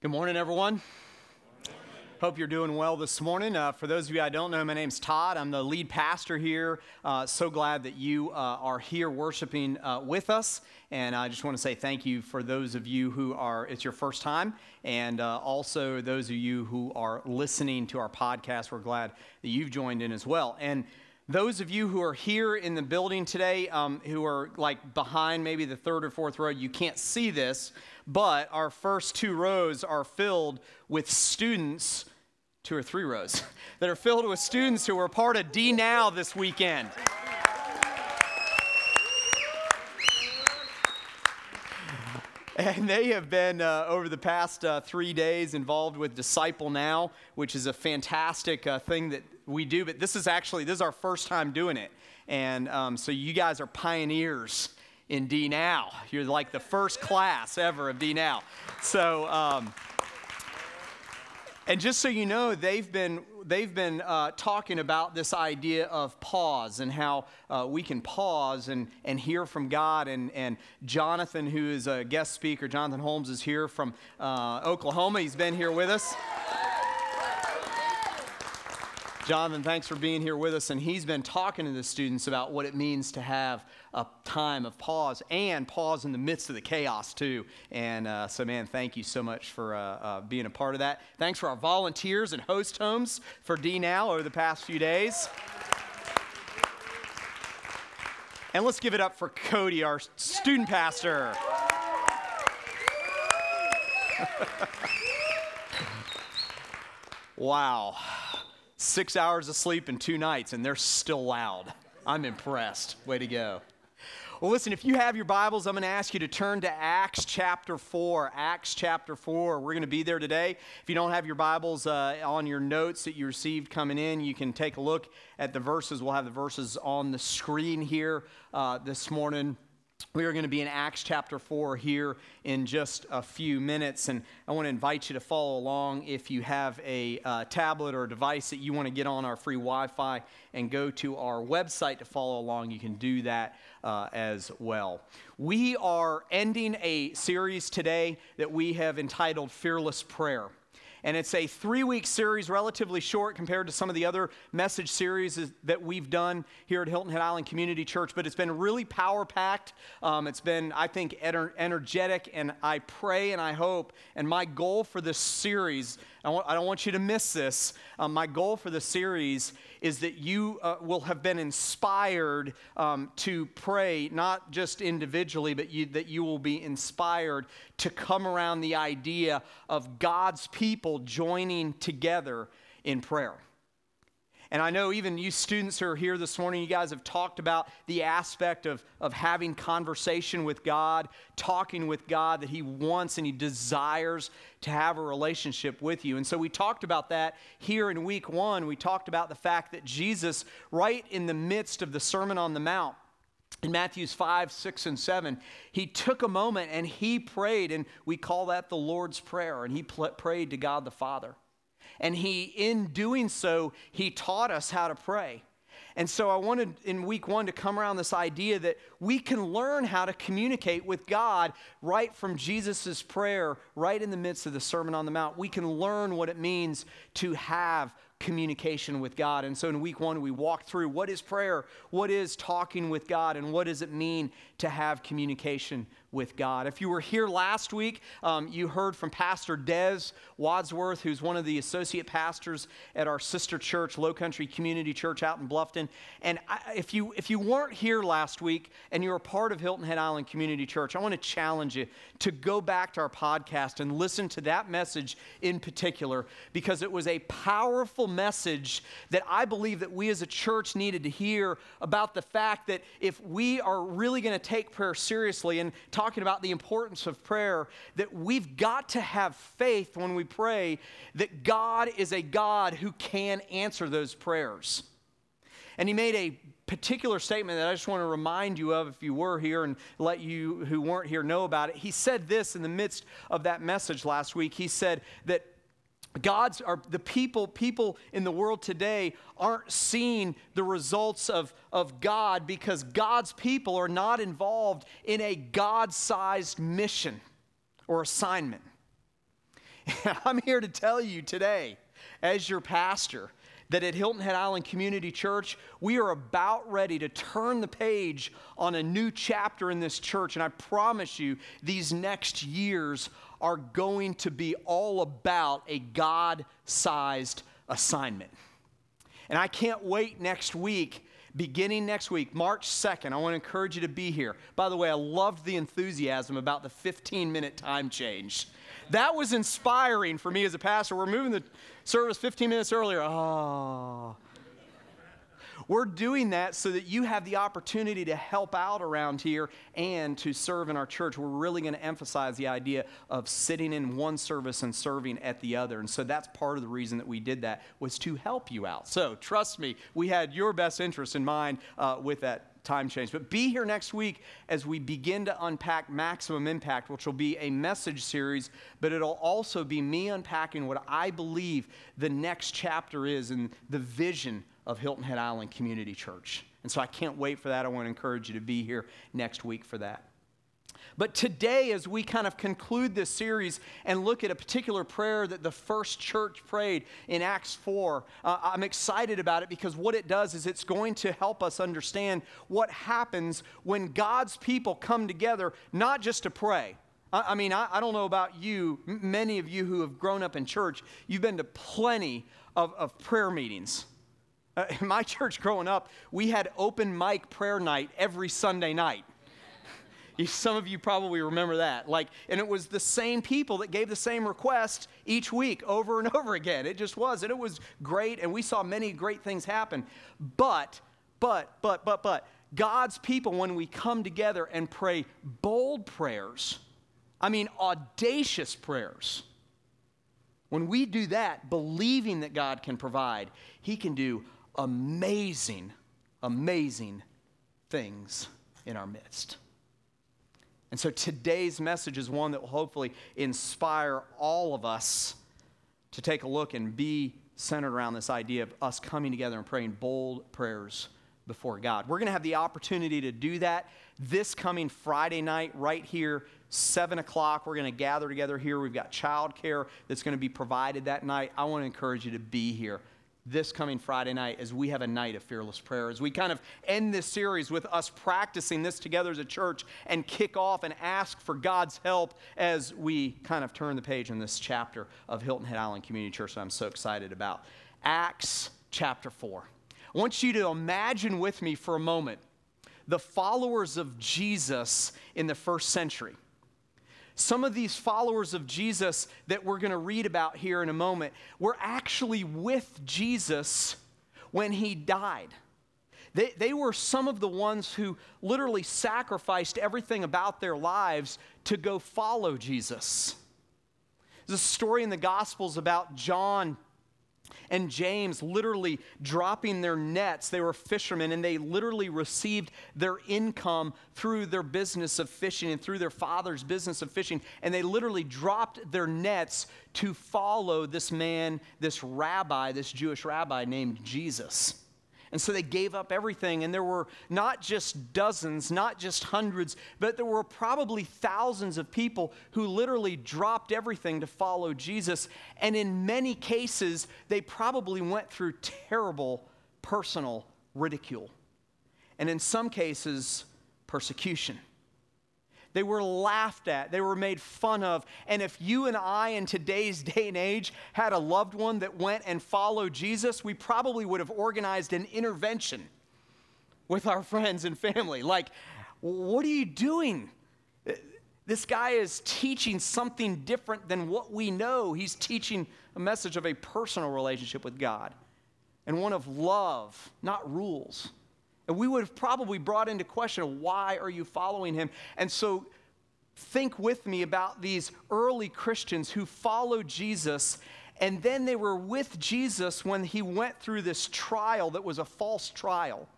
Good morning, everyone. Hope you're doing well this morning. Uh, for those of you I don't know, my name's Todd. I'm the lead pastor here. Uh, so glad that you uh, are here worshiping uh, with us. And I just want to say thank you for those of you who are, it's your first time, and uh, also those of you who are listening to our podcast. We're glad that you've joined in as well. And those of you who are here in the building today, um, who are like behind maybe the third or fourth row, you can't see this, but our first two rows are filled with students, two or three rows, that are filled with students who were part of D Now this weekend. And they have been, uh, over the past uh, three days, involved with Disciple Now, which is a fantastic uh, thing that we do. But this is actually, this is our first time doing it. And um, so you guys are pioneers in D Now. You're like the first class ever of D Now. So, um, and just so you know, they've been they've been uh, talking about this idea of pause and how uh, we can pause and, and hear from God. And, and Jonathan, who is a guest speaker, Jonathan Holmes, is here from uh, Oklahoma. He's been here with us. Jonathan, thanks for being here with us. And he's been talking to the students about what it means to have a time of pause and pause in the midst of the chaos, too. And uh, so, man, thank you so much for uh, uh, being a part of that. Thanks for our volunteers and host homes for D Now over the past few days. And let's give it up for Cody, our student pastor. wow six hours of sleep in two nights, and they're still loud. I'm impressed. Way to go. Well, listen, if you have your Bibles, I'm going to ask you to turn to Acts chapter 4. Acts chapter 4. We're going to be there today. If you don't have your Bibles uh, on your notes that you received coming in, you can take a look at the verses. We'll have the verses on the screen here uh, this morning. We are going to be in Acts chapter 4 here in just a few minutes. And I want to invite you to follow along if you have a uh, tablet or a device that you want to get on our free Wi Fi and go to our website to follow along. You can do that uh, as well. We are ending a series today that we have entitled Fearless Prayer. And it's a three week series, relatively short compared to some of the other message series that we've done here at Hilton Head Island Community Church, but it's been really power packed. Um, it's been, I think, ener- energetic, and I pray and I hope, and my goal for this series I, don't want you to miss this. Um, my goal for the series is that you uh, will have been inspired um, to pray, not just individually, but you, that you will be inspired to come around the idea of God's people joining together in prayer. And I know even you students who are here this morning, you guys have talked about the aspect of, of having conversation with God, talking with God, that He wants and He desires to have a relationship with you. And so we talked about that here in week one. We talked about the fact that Jesus, right in the midst of the Sermon on the Mount, in Matthews 5, 6, and 7, he took a moment and he prayed, and we call that the Lord's Prayer, and he prayed to God the Father. And he, in doing so, he taught us how to pray. And so I wanted in week one to come around this idea that we can learn how to communicate with God right from Jesus' prayer, right in the midst of the Sermon on the Mount. We can learn what it means to have communication with God. And so in week one, we walked through what is prayer, what is talking with God, and what does it mean to have communication with God. If you were here last week, um, you heard from Pastor Des Wadsworth, who's one of the associate pastors at our sister church, Low Country Community Church out in Bluffton. And I, if, you, if you weren't here last week and you're a part of Hilton Head Island Community Church, I want to challenge you to go back to our podcast and listen to that message in particular because it was a powerful message that I believe that we as a church needed to hear about the fact that if we are really going to take prayer seriously and talking about the importance of prayer, that we've got to have faith when we pray that God is a God who can answer those prayers. And he made a particular statement that I just want to remind you of if you were here and let you who weren't here know about it. He said this in the midst of that message last week. He said that God's are the people, people in the world today aren't seeing the results of, of God because God's people are not involved in a God sized mission or assignment. I'm here to tell you today, as your pastor, that at Hilton Head Island Community Church, we are about ready to turn the page on a new chapter in this church. And I promise you, these next years are going to be all about a God sized assignment. And I can't wait next week beginning next week, March 2nd, I want to encourage you to be here. By the way, I loved the enthusiasm about the 15 minute time change. That was inspiring for me as a pastor. We're moving the service 15 minutes earlier. Oh. We're doing that so that you have the opportunity to help out around here and to serve in our church. We're really going to emphasize the idea of sitting in one service and serving at the other. And so that's part of the reason that we did that was to help you out. So trust me, we had your best interest in mind uh, with that time change. But be here next week as we begin to unpack Maximum Impact, which will be a message series, but it'll also be me unpacking what I believe the next chapter is and the vision of Hilton Head Island Community Church. And so I can't wait for that. I want to encourage you to be here next week for that. But today, as we kind of conclude this series and look at a particular prayer that the first church prayed in Acts 4, uh, I'm excited about it because what it does is it's going to help us understand what happens when God's people come together, not just to pray. I, I mean, I, I, don't know about you, many of you who have grown up in church, you've been to plenty of, of prayer meetings. Uh, in my church growing up, we had open mic prayer night every Sunday night. Some of you probably remember that. Like, and it was the same people that gave the same request each week over and over again. It just was. And it was great. And we saw many great things happen. But, but, but, but, but, God's people, when we come together and pray bold prayers, I mean, audacious prayers, when we do that, believing that God can provide, He can do amazing, amazing things in our midst. And so today's message is one that will hopefully inspire all of us to take a look and be centered around this idea of us coming together and praying bold prayers before God. We're going to have the opportunity to do that this coming Friday night, right here, 7 o'clock. We're going to gather together here. We've got childcare that's going to be provided that night. I want to encourage you to be here this coming Friday night as we have a night of fearless prayer. As we kind of end this series with us practicing this together as a church and kick off and ask for God's help as we kind of turn the page in this chapter of Hilton Head Island Community Church that I'm so excited about. Acts chapter 4. I want you to imagine with me for a moment the followers of Jesus in the first century. Some of these followers of Jesus that we're going to read about here in a moment were actually with Jesus when he died. They, they were some of the ones who literally sacrificed everything about their lives to go follow Jesus. There's a story in the Gospels about John and James literally dropping their nets. They were fishermen and they literally received their income through their business of fishing and through their father's business of fishing. And they literally dropped their nets to follow this man, this rabbi, this Jewish rabbi named Jesus. And so they gave up everything. And there were not just dozens, not just hundreds, but there were probably thousands of people who literally dropped everything to follow Jesus. And in many cases, they probably went through terrible personal ridicule. And in some cases, persecution. They were laughed at, they were made fun of. And if you and I in today's day and age had a loved one that went and followed Jesus, we probably would have organized an intervention with our friends and family. Like, what are you doing? This guy is teaching something different than what we know. He's teaching a message of a personal relationship with God and one of love, not rules. And we would have probably brought into question why are you following him? And so think with me about these early Christians who followed Jesus and then they were with Jesus when he went through this trial that was a false trial.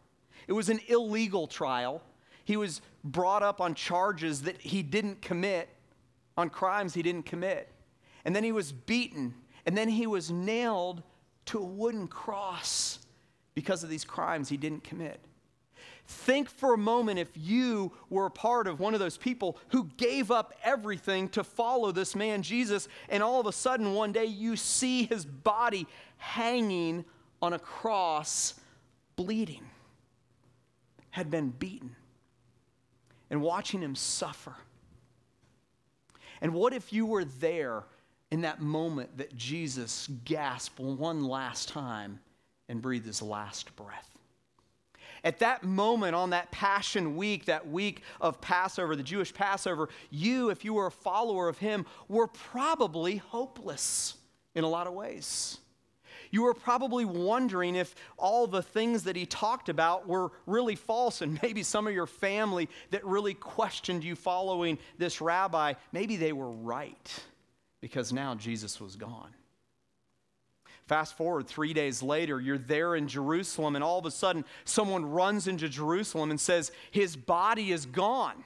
It was an illegal trial. He was brought up on charges that he didn't commit, on crimes he didn't commit. And then he was beaten, and then he was nailed to a wooden cross because of these crimes he didn't commit. Think for a moment if you were a part of one of those people who gave up everything to follow this man Jesus, and all of a sudden one day you see his body hanging on a cross, bleeding, had been beaten, and watching him suffer. And what if you were there in that moment that Jesus gasped one last time and breathed his last breath? At that moment on that Passion Week, that week of Passover, the Jewish Passover, you, if you were a follower of him, were probably hopeless in a lot of ways. You were probably wondering if all the things that he talked about were really false, and maybe some of your family that really questioned you following this rabbi, maybe they were right because now Jesus was gone. Fast forward three days later, you're there in Jerusalem, and all of a sudden, someone runs into Jerusalem and says, His body is gone.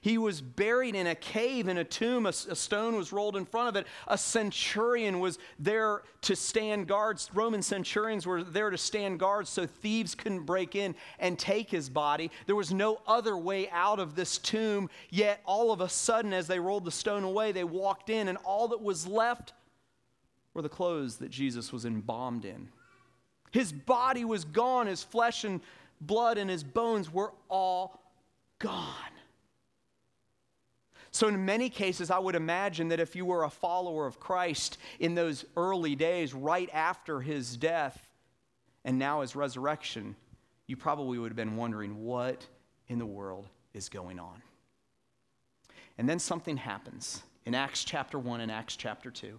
He was buried in a cave, in a tomb. A, a, stone was rolled in front of it. A centurion was there to stand guards. Roman centurions were there to stand guards so thieves couldn't break in and take his body. There was no other way out of this tomb. Yet, all of a sudden, as they rolled the stone away, they walked in, and all that was left were the clothes that Jesus was embalmed in. His body was gone, his flesh and blood and his bones were all gone. So, in many cases, I would imagine that if you were a follower of Christ in those early days, right after his death and now his resurrection, you probably would have been wondering what in the world is going on. And then something happens in Acts chapter 1 and Acts chapter 2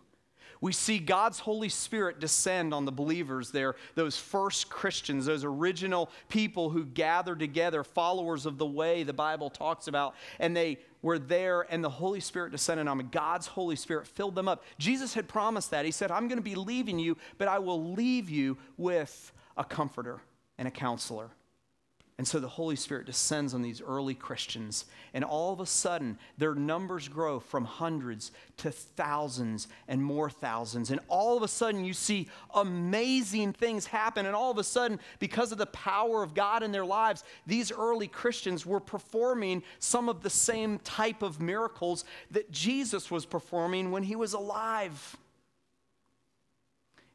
we see God's Holy Spirit descend on the believers there, those first Christians, those original people who gathered together, followers of the way the Bible talks about, and they were there, and the Holy Spirit descended on them. God's Holy Spirit filled them up. Jesus had promised that. He said, I'm going to be leaving you, but I will leave you with a comforter and a counselor. And so the Holy Spirit descends on these early Christians, and all of a sudden, their numbers grow from hundreds to thousands and more thousands. And all of a sudden, you see amazing things happen. And all of a sudden, because of the power of God in their lives, these early Christians were performing some of the same type of miracles that Jesus was performing when he was alive.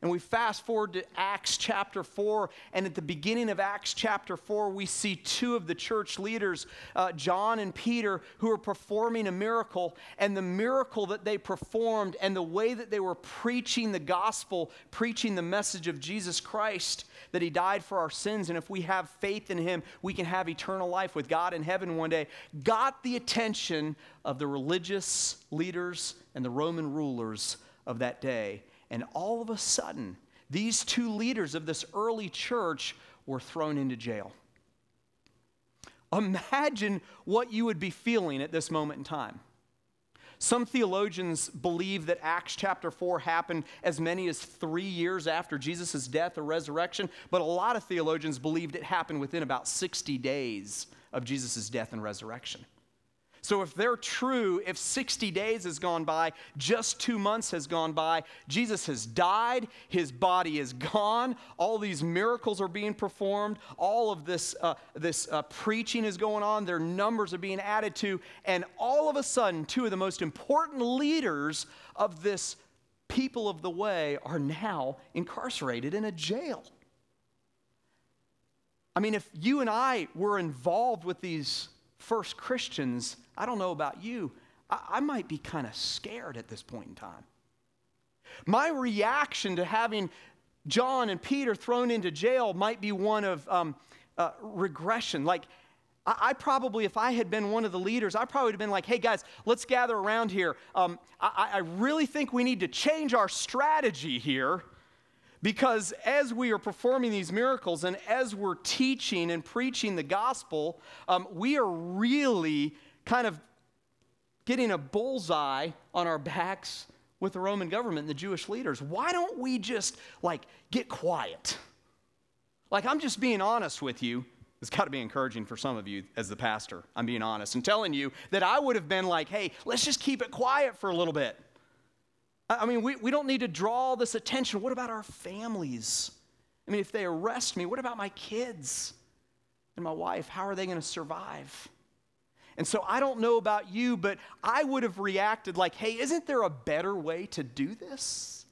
And we fast forward to Acts chapter 4, and at the beginning of Acts chapter 4, we see two of the church leaders, uh, John and Peter, who are performing a miracle. And the miracle that they performed and the way that they were preaching the gospel, preaching the message of Jesus Christ, that he died for our sins, and if we have faith in him, we can have eternal life with God in heaven one day, got the attention of the religious leaders and the Roman rulers of that day. And all of a sudden, these two leaders of this early church were thrown into jail. Imagine what you would be feeling at this moment in time. Some theologians believe that Acts chapter 4 happened as many as three years after Jesus' death or resurrection, but a lot of theologians believed it happened within about 60 days of Jesus' death and resurrection. So if they're true, if 60 days has gone by, just two months has gone by, Jesus has died, his body is gone, all these miracles are being performed, all of this, uh, this uh, preaching is going on, their numbers are being added to, and all of a sudden, two of the most important leaders of this people of the way are now incarcerated in a jail. I mean, if you and I were involved with these first Christians, I don't know about you, I, I might be kind of scared at this point in time. My reaction to having John and Peter thrown into jail might be one of um, uh, regression. Like, I, I, probably, if I had been one of the leaders, I probably would have been like, hey guys, let's gather around here. Um, I, I really think we need to change our strategy here because as we are performing these miracles and as we're teaching and preaching the gospel, um, we are really kind of getting a bullseye on our backs with the Roman government and the Jewish leaders. Why don't we just like get quiet? Like, I'm just being honest with you. It's got to be encouraging for some of you as the pastor. I'm being honest and telling you that I would have been like, hey, let's just keep it quiet for a little bit. I mean, we, we don't need to draw this attention. What about our families? I mean, if they arrest me, what about my kids? and my wife, how are they going to survive? And so I don't know about you, but I would have reacted like, hey, isn't there a better way to do this?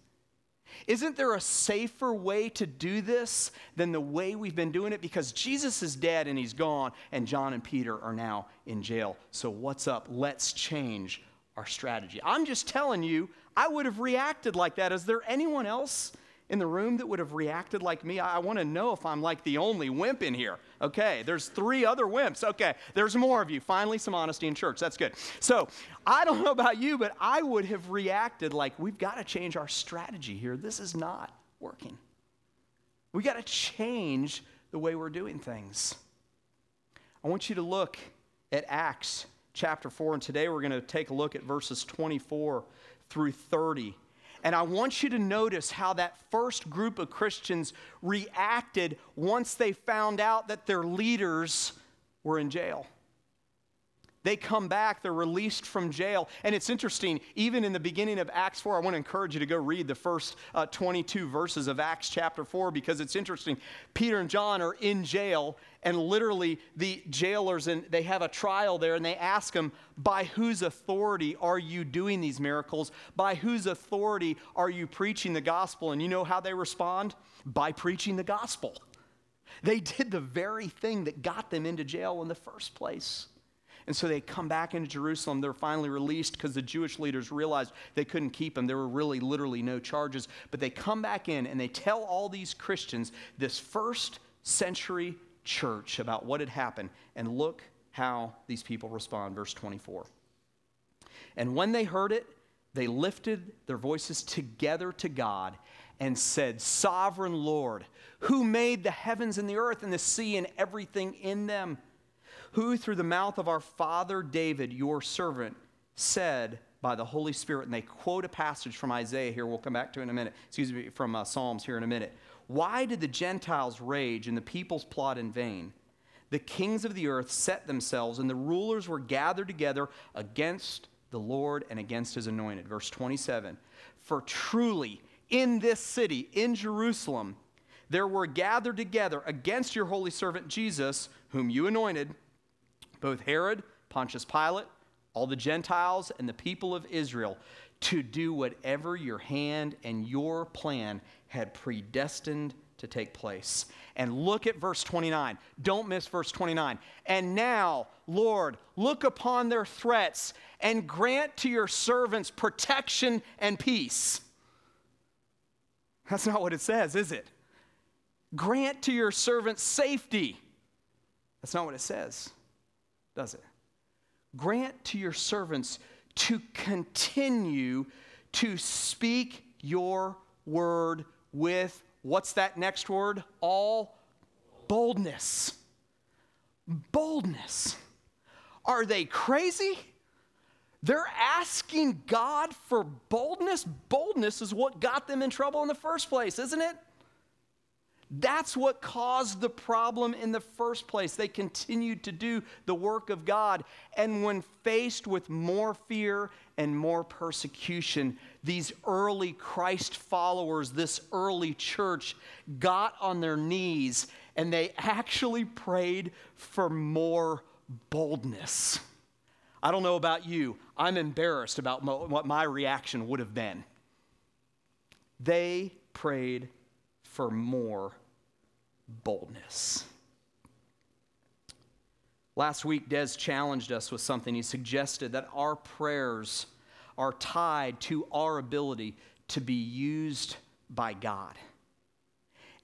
Isn't there a safer way to do this than the way we've been doing it? Because Jesus is dead and he's gone, and John and Peter are now in jail. So, what's up? Let's change our strategy. I'm just telling you, I would have reacted like that. Is there anyone else in the room that would have reacted like me? I, want to know if I'm like the only wimp in here. Okay, there's three other wimps. Okay, there's more of you. Finally, some honesty in church. That's good. So, I don't know about you, but I would have reacted like we've got to change our strategy here. This is not working. We got to change the way we're doing things. I want you to look at Acts chapter 4, and today we're going to take a look at verses 24 through 30. And I want you to notice how that first group of Christians reacted once they found out that their leaders were in jail. They come back, they're released from jail. And it's interesting, even in the beginning of Acts 4, I want to encourage you to go read the first uh, 22 verses of Acts chapter 4 because it's interesting. Peter and John are in jail, and literally the jailers, and they have a trial there, and they ask them, By whose authority are you doing these miracles? By whose authority are you preaching the gospel? And you know how they respond? By preaching the gospel. They did the very thing that got them into jail in the first place. And so they come back into Jerusalem. They're finally released because the Jewish leaders realized they couldn't keep them. There were really, literally no charges. But they come back in and they tell all these Christians this first century church about what had happened. And look how these people respond. Verse 24. And when they heard it, they lifted their voices together to God and said, Sovereign Lord, who made the heavens and the earth and the sea and everything in them who through the mouth of our father David, your servant, said by the Holy Spirit, and they quote a passage from Isaiah here, we'll come back to in a minute, excuse me, from uh, Psalms here in a minute. Why did the Gentiles rage and the peoples plot in vain? The kings of the earth set themselves, and the rulers were gathered together against the Lord and against his anointed. Verse 27 For truly in this city, in Jerusalem, there were gathered together against your holy servant Jesus, whom you anointed both Herod, Pontius Pilate, all the Gentiles, and the people of Israel to do whatever your hand and your plan had predestined to take place. And look at verse 29. Don't miss verse 29. And now, Lord, look upon their threats and grant to your servants protection and peace. That's not what it says, is it? Grant to your servants safety. That's not what it says does it? Grant to your servants to continue to speak your word with what's that next word? All boldness. Boldness. Are they crazy? They're asking God for boldness. Boldness is what got them in trouble in the first place, isn't it? That's what caused the problem in the first place. They continued to do the work of God. And when faced with more fear and more persecution, these early Christ followers, this early church, got on their knees and they actually prayed for more boldness. I don't know about you, I'm embarrassed about what my reaction would have been. They prayed for more boldness. Last week, Des challenged us with something. He suggested that our prayers are tied to our ability to be used by God.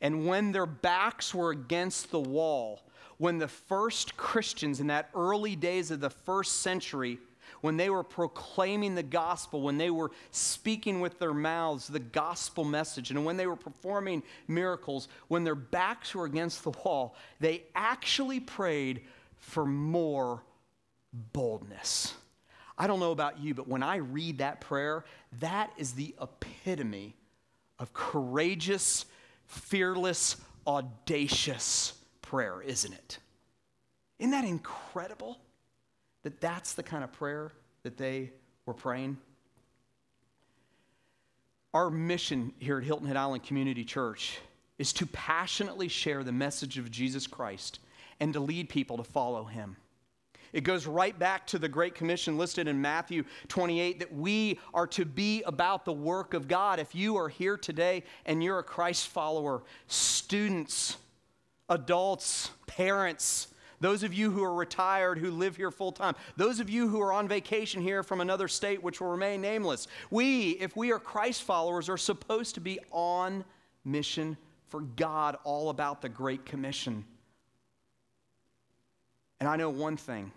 And when their backs were against the wall, when the first Christians in that early days of the first century when they were proclaiming the gospel, when they were speaking with their mouths the gospel message, and when they were performing miracles, when their backs were against the wall, they actually prayed for more boldness. I don't know about you, but when I read that prayer, that is the epitome of courageous, fearless, audacious prayer, isn't it? Isn't that incredible? That that's the kind of prayer that they were praying? Our mission here at Hilton Head Island Community Church is to passionately share the message of Jesus Christ and to lead people to follow him. It goes right back to the Great Commission listed in Matthew 28 that we are to be about the work of God. If you are here today and you're a Christ follower, students, adults, parents, those of you who are retired, who live here full time, those of you who are on vacation here from another state, which will remain nameless, we, if we are Christ followers, are supposed to be on mission for God, all about the Great Commission. And I know one thing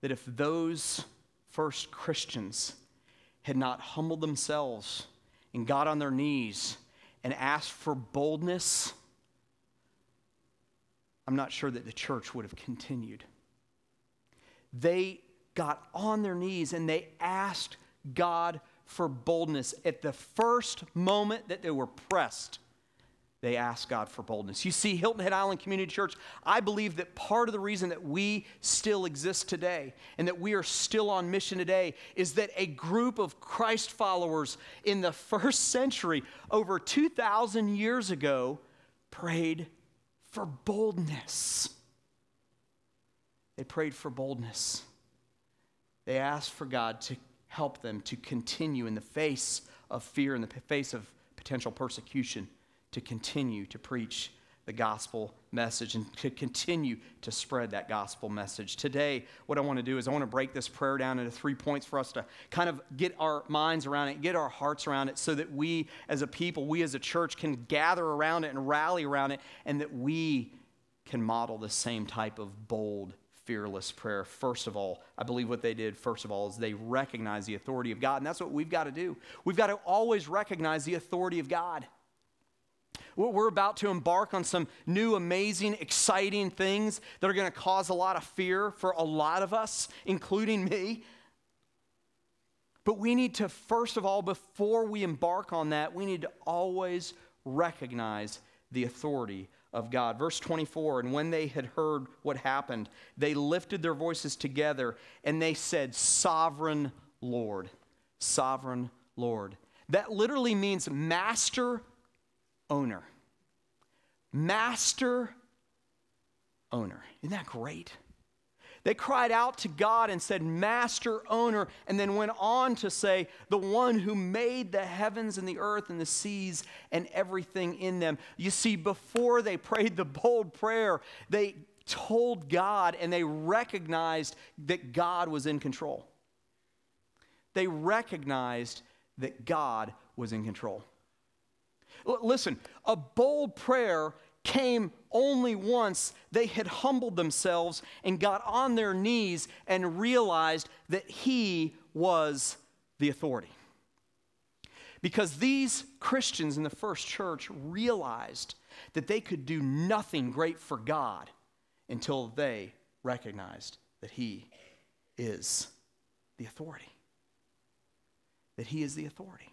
that if those first Christians had not humbled themselves and got on their knees and asked for boldness, I'm not sure that the church would have continued. They got on their knees and they asked God for boldness. At the first moment that they were pressed, they asked God for boldness. You see, Hilton Head Island Community Church, I believe that part of the reason that we still exist today and that we are still on mission today is that a group of Christ followers in the first century, over 2,000 years ago, prayed for boldness. They prayed for boldness. They asked for God to help them to continue in the face of fear, in the face of potential persecution to continue to preach the gospel message and to continue to spread that gospel message. Today, what I want to do is I want to break this prayer down into three points for us to kind of get our minds around it, get our hearts around it, so that we as a people, we as a church can gather around it and rally around it, and that we can model the same type of bold, fearless prayer. First of all, I believe what they did, first of all, is they recognize the authority of God. And that's what we've got to do. We've got to always recognize the authority of God. We're about to embark on some new, amazing, exciting things that are going to cause a lot of fear for a lot of us, including me. But we need to, first of all, before we embark on that, we need to always recognize the authority of God. Verse 24, and when they had heard what happened, they lifted their voices together and they said, Sovereign Lord, Sovereign Lord. That literally means master owner. Master owner. Isn't that great? They cried out to God and said, Master, owner, and then went on to say, The one who made the heavens and the earth and the seas and everything in them. You see, before they prayed the bold prayer, they told God and they recognized that God was in control. They recognized that God was in control. L- listen, a bold prayer came only once they had humbled themselves and got on their knees and realized that he was the authority. Because these Christians in the first church realized that they could do nothing great for God until they recognized that he is the authority. That he is the authority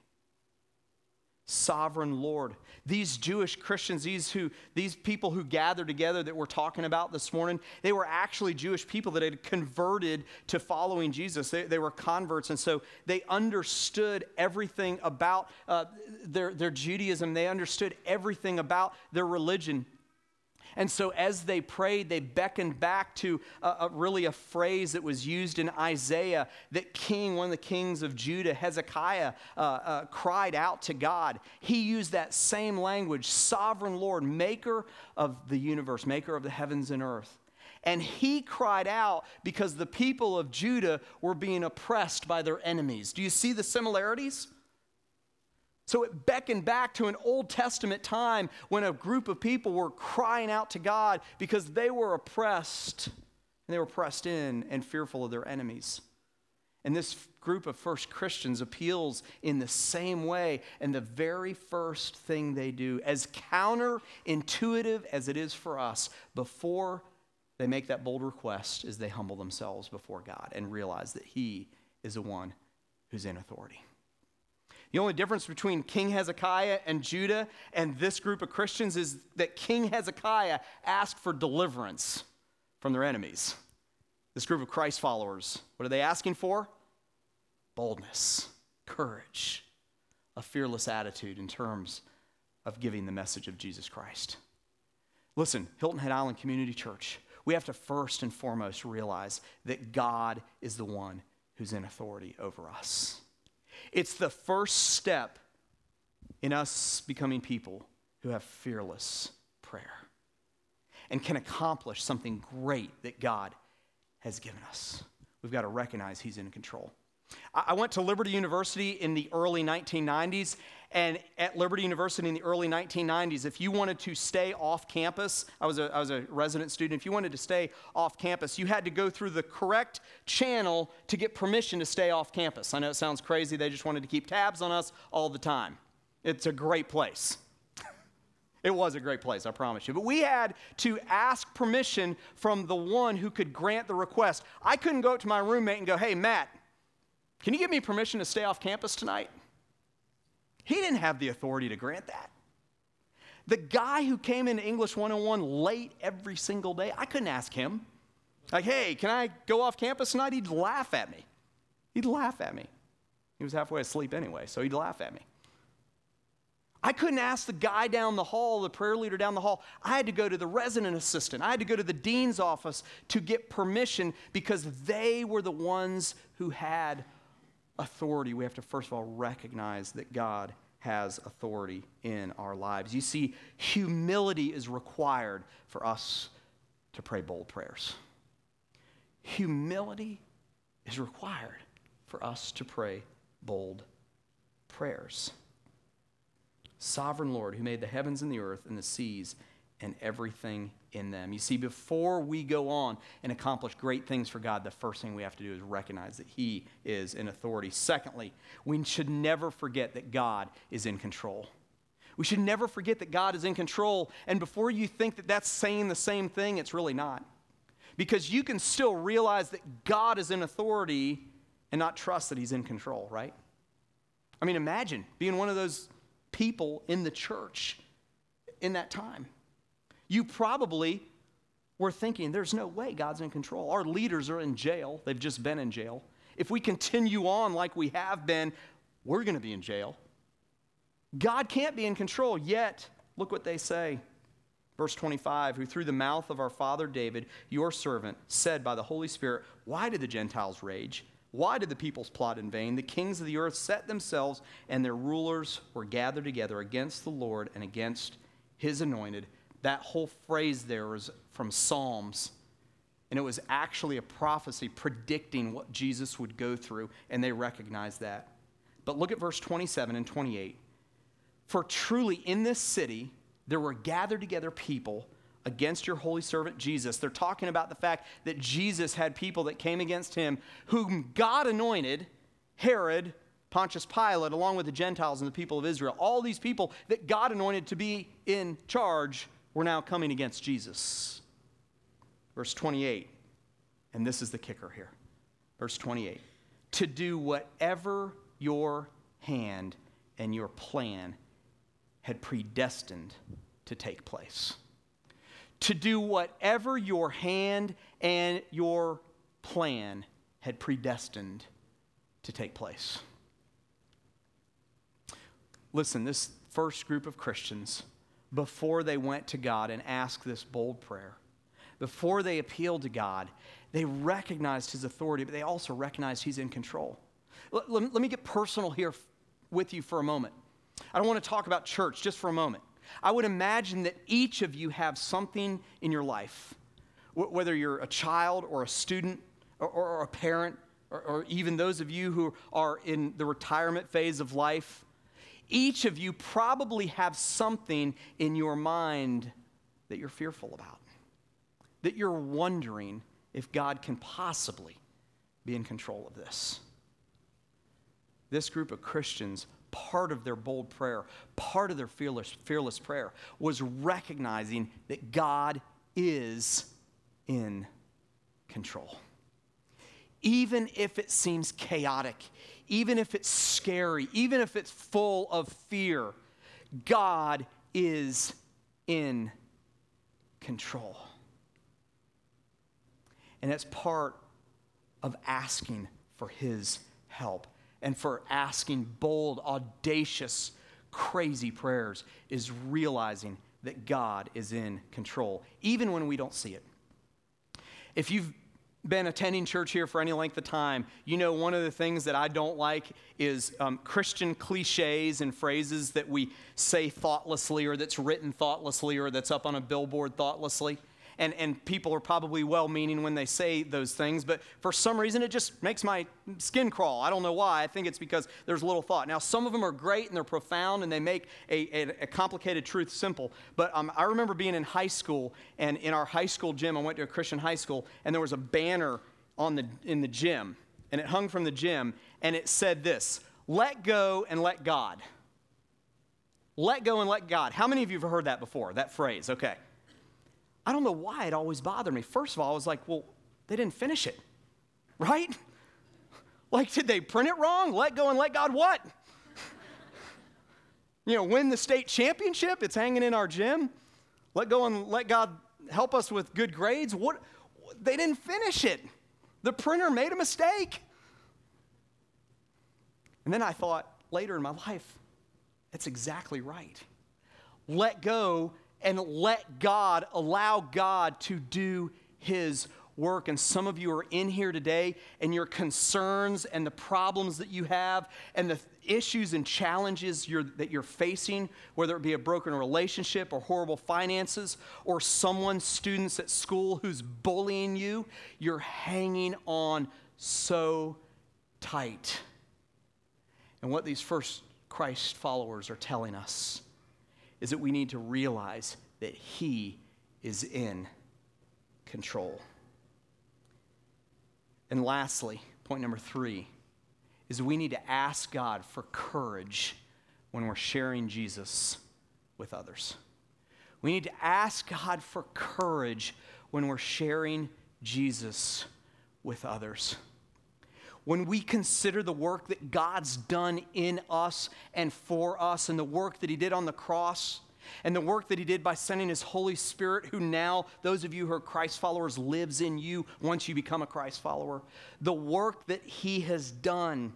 sovereign Lord. These Jewish Christians, these, who, these people who gathered together that we're talking about this morning, they were actually Jewish people that had converted to following Jesus. They, they were converts, and so they understood everything about uh, their, their Judaism. They understood everything about their religion. And so, as they prayed, they beckoned back to a, a, really a phrase that was used in Isaiah that King, one of the kings of Judah, Hezekiah, uh, uh, cried out to God. He used that same language sovereign Lord, maker of the universe, maker of the heavens and earth. And he cried out because the people of Judah were being oppressed by their enemies. Do you see the similarities? So it beckoned back to an Old Testament time when a group of people were crying out to God because they were oppressed and they were pressed in and fearful of their enemies. And this group of first Christians appeals in the same way. And the very first thing they do, as counterintuitive as it is for us, before they make that bold request, is they humble themselves before God and realize that He is the one who's in authority. The only difference between King Hezekiah and Judah and this group of Christians is that King Hezekiah asked for deliverance from their enemies. This group of Christ followers, what are they asking for? Boldness, courage, a fearless attitude in terms of giving the message of Jesus Christ. Listen, Hilton Head Island Community Church, we have to first and foremost realize that God is the one who's in authority over us. It's the first step in us becoming people who have fearless prayer and can accomplish something great that God has given us. We've got to recognize He's in control. I went to Liberty University in the early 1990s, and at Liberty University in the early 1990s, if you wanted to stay off campus, I was, a, I was a resident student, if you wanted to stay off campus, you had to go through the correct channel to get permission to stay off campus. I know it sounds crazy, they just wanted to keep tabs on us all the time. It's a great place. It was a great place, I promise you. But we had to ask permission from the one who could grant the request. I couldn't go up to my roommate and go, hey, Matt, can you give me permission to stay off campus tonight? He didn't have the authority to grant that. The guy who came into English 101 late every single day, I couldn't ask him. Like, hey, can I go off campus tonight? He'd laugh at me. He'd laugh at me. He was halfway asleep anyway, so he'd laugh at me. I couldn't ask the guy down the hall, the prayer leader down the hall. I had to go to the resident assistant. I had to go to the dean's office to get permission because they were the ones who had authority. We have to, first of all, recognize that God has authority in our lives. You see, humility is required for us to pray bold prayers. Humility is required for us to pray bold prayers sovereign Lord who made the heavens and the earth and the seas and everything in them. You see, before we go on and accomplish great things for God, the first thing we have to do is recognize that He is in authority. Secondly, we should never forget that God is in control. We should never forget that God is in control. And before you think that that's saying the same thing, it's really not. Because you can still realize that God is in authority and not trust that He's in control, right? I mean, imagine being one of those people in the church in that time. You probably were thinking, there's no way God's in control. Our leaders are in jail, they've just been in jail. If we continue on like we have been, we're going to be in jail. God can't be in control, yet, look what they say. Verse 25, who through the mouth of our father David, your servant, said by the Holy Spirit, Why did the Gentiles rage? Why did the peoples plot in vain? The kings of the earth set themselves, and their rulers were gathered together against the Lord and against his anointed. That whole phrase there was from Psalms. And it was actually a prophecy predicting what Jesus would go through, and they recognized that. But look at verse 27 and 28. For truly in this city there were gathered together people against your holy servant Jesus. They're talking about the fact that Jesus had people that came against him, whom God anointed, Herod, Pontius Pilate, along with the Gentiles and the people of Israel. All these people that God anointed to be in charge were now coming against Jesus. Verse 28, and this is the kicker here. Verse 28 to do whatever your hand and your plan had predestined to take place to do whatever your hand and your plan had predestined to take place. Listen, this first group of Christians, before they went to God and asked this bold prayer, before they appealed to God, they recognized his authority, but they also recognized he's in control. Let, let, me get personal here with you for a moment. I don't want to talk about church just for a moment. I would imagine that each of you have something in your life, whether you're a child or a student or, or a parent, or, or even those of you who are in the retirement phase of life. Each of you probably have something in your mind that you're fearful about, that you're wondering if God can possibly be in control of this. This group of Christians part of their bold prayer, part of their fearless, fearless prayer was recognizing that God is in control. Even if it seems chaotic, even if it's scary, even if it's full of fear, God is in control. And it's part of asking for His help and for asking bold, audacious, crazy prayers is realizing that God is in control, even when we don't see it. if you've been attending church here for any length of time, you know one of the things that I don't like is um, Christian cliches and phrases that we say thoughtlessly or that's written thoughtlessly or that's up on a billboard thoughtlessly and, and people are probably well meaning when they say those things, but for some reason it just makes my skin crawl. I don't know why. I think it's because there's little thought. Now, some of them are great and they're profound and they make a, a, a complicated truth simple. But um, I remember being in high school, and in our high school gym, I went to a Christian high school, and there was a banner on the, in the gym, and it hung from the gym, and it said this Let go and let God. Let go and let God. How many of you have heard that before, that phrase? Okay. I don't know why it always bothered me. First of all, I was like, well, they didn't finish it, right? Like, did they print it wrong? Let go and let God what? you know, win the state championship? It's hanging in our gym. Let go and let God help us with good grades. What? They didn't finish it. The printer made a mistake. And then I thought later in my life, that's exactly right. Let go and let God, allow God to do His work. And some of you are in here today, and your concerns and the problems that you have, and the issues and challenges you're, that you're facing, whether it be a broken relationship or horrible finances, or someone, students at school who's bullying you, you're hanging on so tight. And what these first Christ followers are telling us is that we need to realize that He is in control. And lastly, point number three is we need to ask God for courage when we're sharing Jesus with others. We need to ask God for courage when we're sharing Jesus with others. When we consider the work that God's done in us and for us, and the work that He did on the cross, and the work that He did by sending His Holy Spirit, who now, those of you who are Christ followers, lives in you once you become a Christ follower, the work that He has done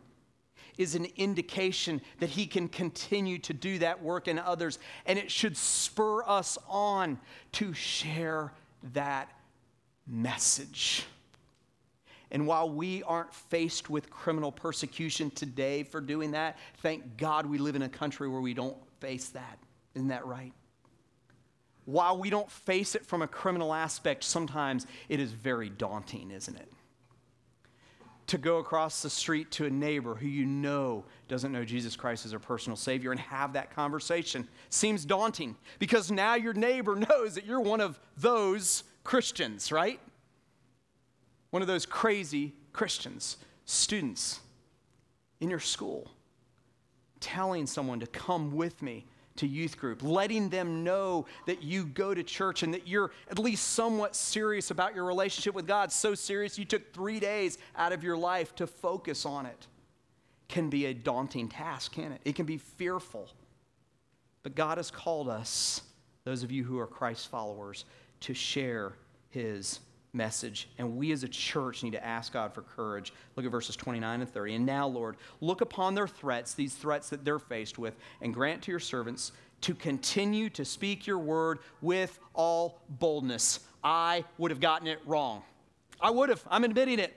is an indication that He can continue to do that work in others, and it should spur us on to share that message. And while we aren't faced with criminal persecution today for doing that, thank God we live in a country where we don't face that. Isn't that right? While we don't face it from a criminal aspect, sometimes it is very daunting, isn't it? To go across the street to a neighbor who you know doesn't know Jesus Christ as their personal Savior and have that conversation seems daunting because now your neighbor knows that you're one of those Christians, right? One of those crazy Christians, students in your school, telling someone to come with me to youth group, letting them know that you go to church and that you're at least somewhat serious about your relationship with God, so serious you took three days out of your life to focus on it, can be a daunting task, can it? It can be fearful. But God has called us, those of you who are Christ followers, to share his message. And we as a church need to ask God for courage. Look at verses 29 and 30. And now, Lord, look upon their threats, these threats that they're faced with, and grant to your servants to continue to speak your word with all boldness. I would have gotten it wrong. I would have. I'm admitting it.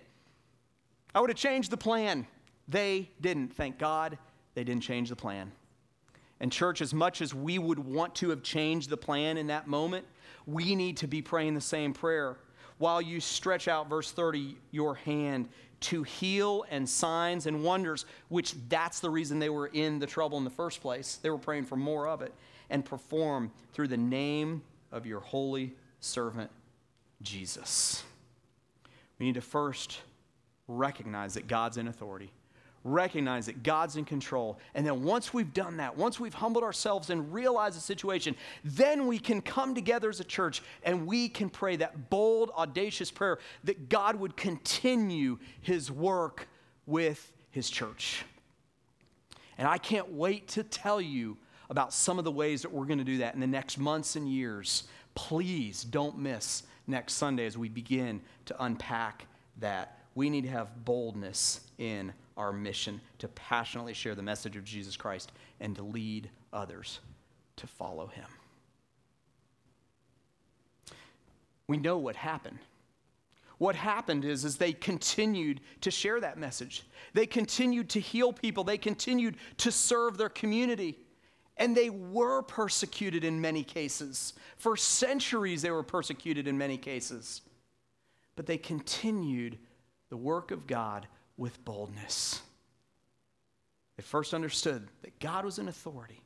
I would have changed the plan. They didn't. Thank God they didn't change the plan. And, church, as much as we would want to have changed the plan in that moment, we need to be praying the same prayer while you stretch out, verse 30, your hand to heal and signs and wonders, which that's the reason they were in the trouble in the first place. They were praying for more of it, and perform through the name of your holy servant, Jesus. We need to first recognize that God's in authority recognize that God's in control. And then once we've done that, once we've humbled ourselves and realized the situation, then we can come together as a church and we can pray that bold, audacious prayer that God would continue his work with his church. And I can't wait to tell you about some of the ways that we're going to do that in the next months and years. Please don't miss next Sunday as we begin to unpack that. We need to have boldness in our mission to passionately share the message of Jesus Christ and to lead others to follow him. We know what happened. what happened is, is they continued to share that message. They continued to heal people. They continued to serve their community. And they were persecuted in many cases. For centuries, they were persecuted in many cases. But they continued the work of God with boldness. They first understood that God was in authority.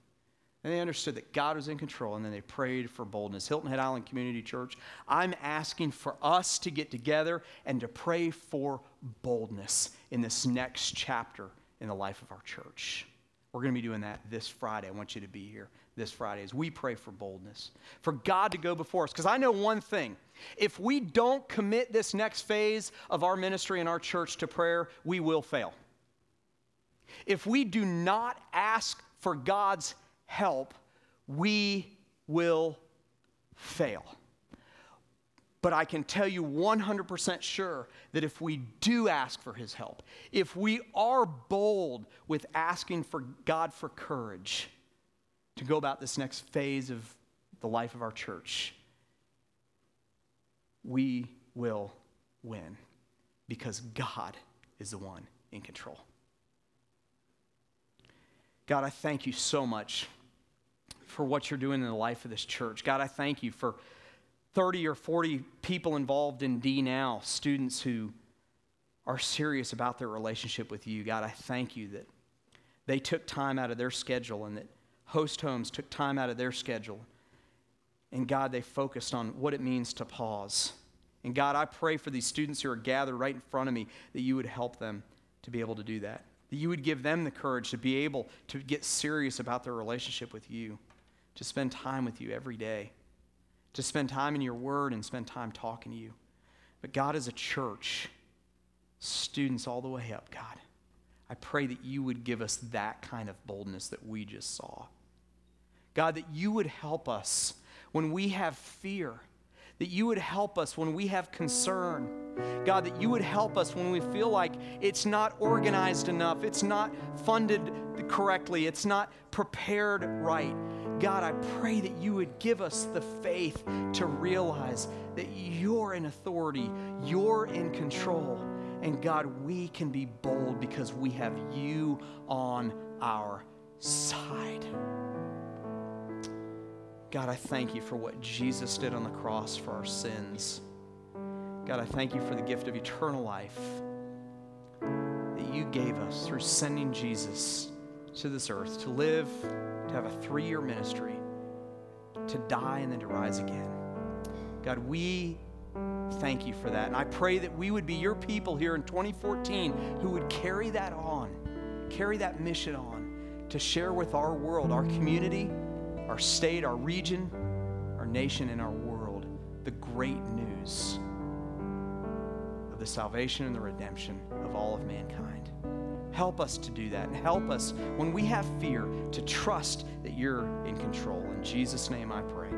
And they understood that God was in control, and then they prayed for boldness. Hilton Head Island Community Church, I'm asking for us to get together and to pray for boldness in this next chapter in the life of our church. We're going to be doing that this Friday. I want you to be here this Friday as we pray for boldness, for God to go before us. Because I know one thing if we don't commit this next phase of our ministry and our church to prayer, we will fail. If we do not ask for God's help, we will fail. But I can tell you 100% sure that if we do ask for his help, if we are bold with asking for God for courage to go about this next phase of the life of our church, we will win because God is the one in control. God, I thank you so much for what you're doing in the life of this church. God, I thank you for 30 or 40 people involved in D Now, students who are serious about their relationship with you. God, I thank you that they took time out of their schedule and that host homes took time out of their schedule. And God, they focused on what it means to pause. And God, I pray for these students who are gathered right in front of me that you would help them to be able to do that. That you would give them the courage to be able to get serious about their relationship with you to spend time with you every day, to spend time in your word and spend time talking to you. But God, as a church, students all the way up, God, I pray that you would give us that kind of boldness that we just saw. God, that you would help us when we have fear, that you would help us when we have concern. God, that you would help us when we feel like it's not organized enough, it's not funded correctly, it's not prepared right. God, I pray that you would give us the faith to realize that you're in authority, you're in control. And God, we can be bold because we have you on our side. God, I thank you for what Jesus did on the cross for our sins. God, I thank you for the gift of eternal life that you gave us through sending Jesus to this earth to live to have a three year ministry, to die and then to rise again. God, we thank you for that. And I pray that we would be your people here in 2014 who would carry that on, carry that mission on to share with our world, our community, our state, our region, our nation, and our world the great news of the salvation and the redemption of all of mankind. Help us to do that and help us when we have fear to trust that you're in control. In Jesus' name I pray.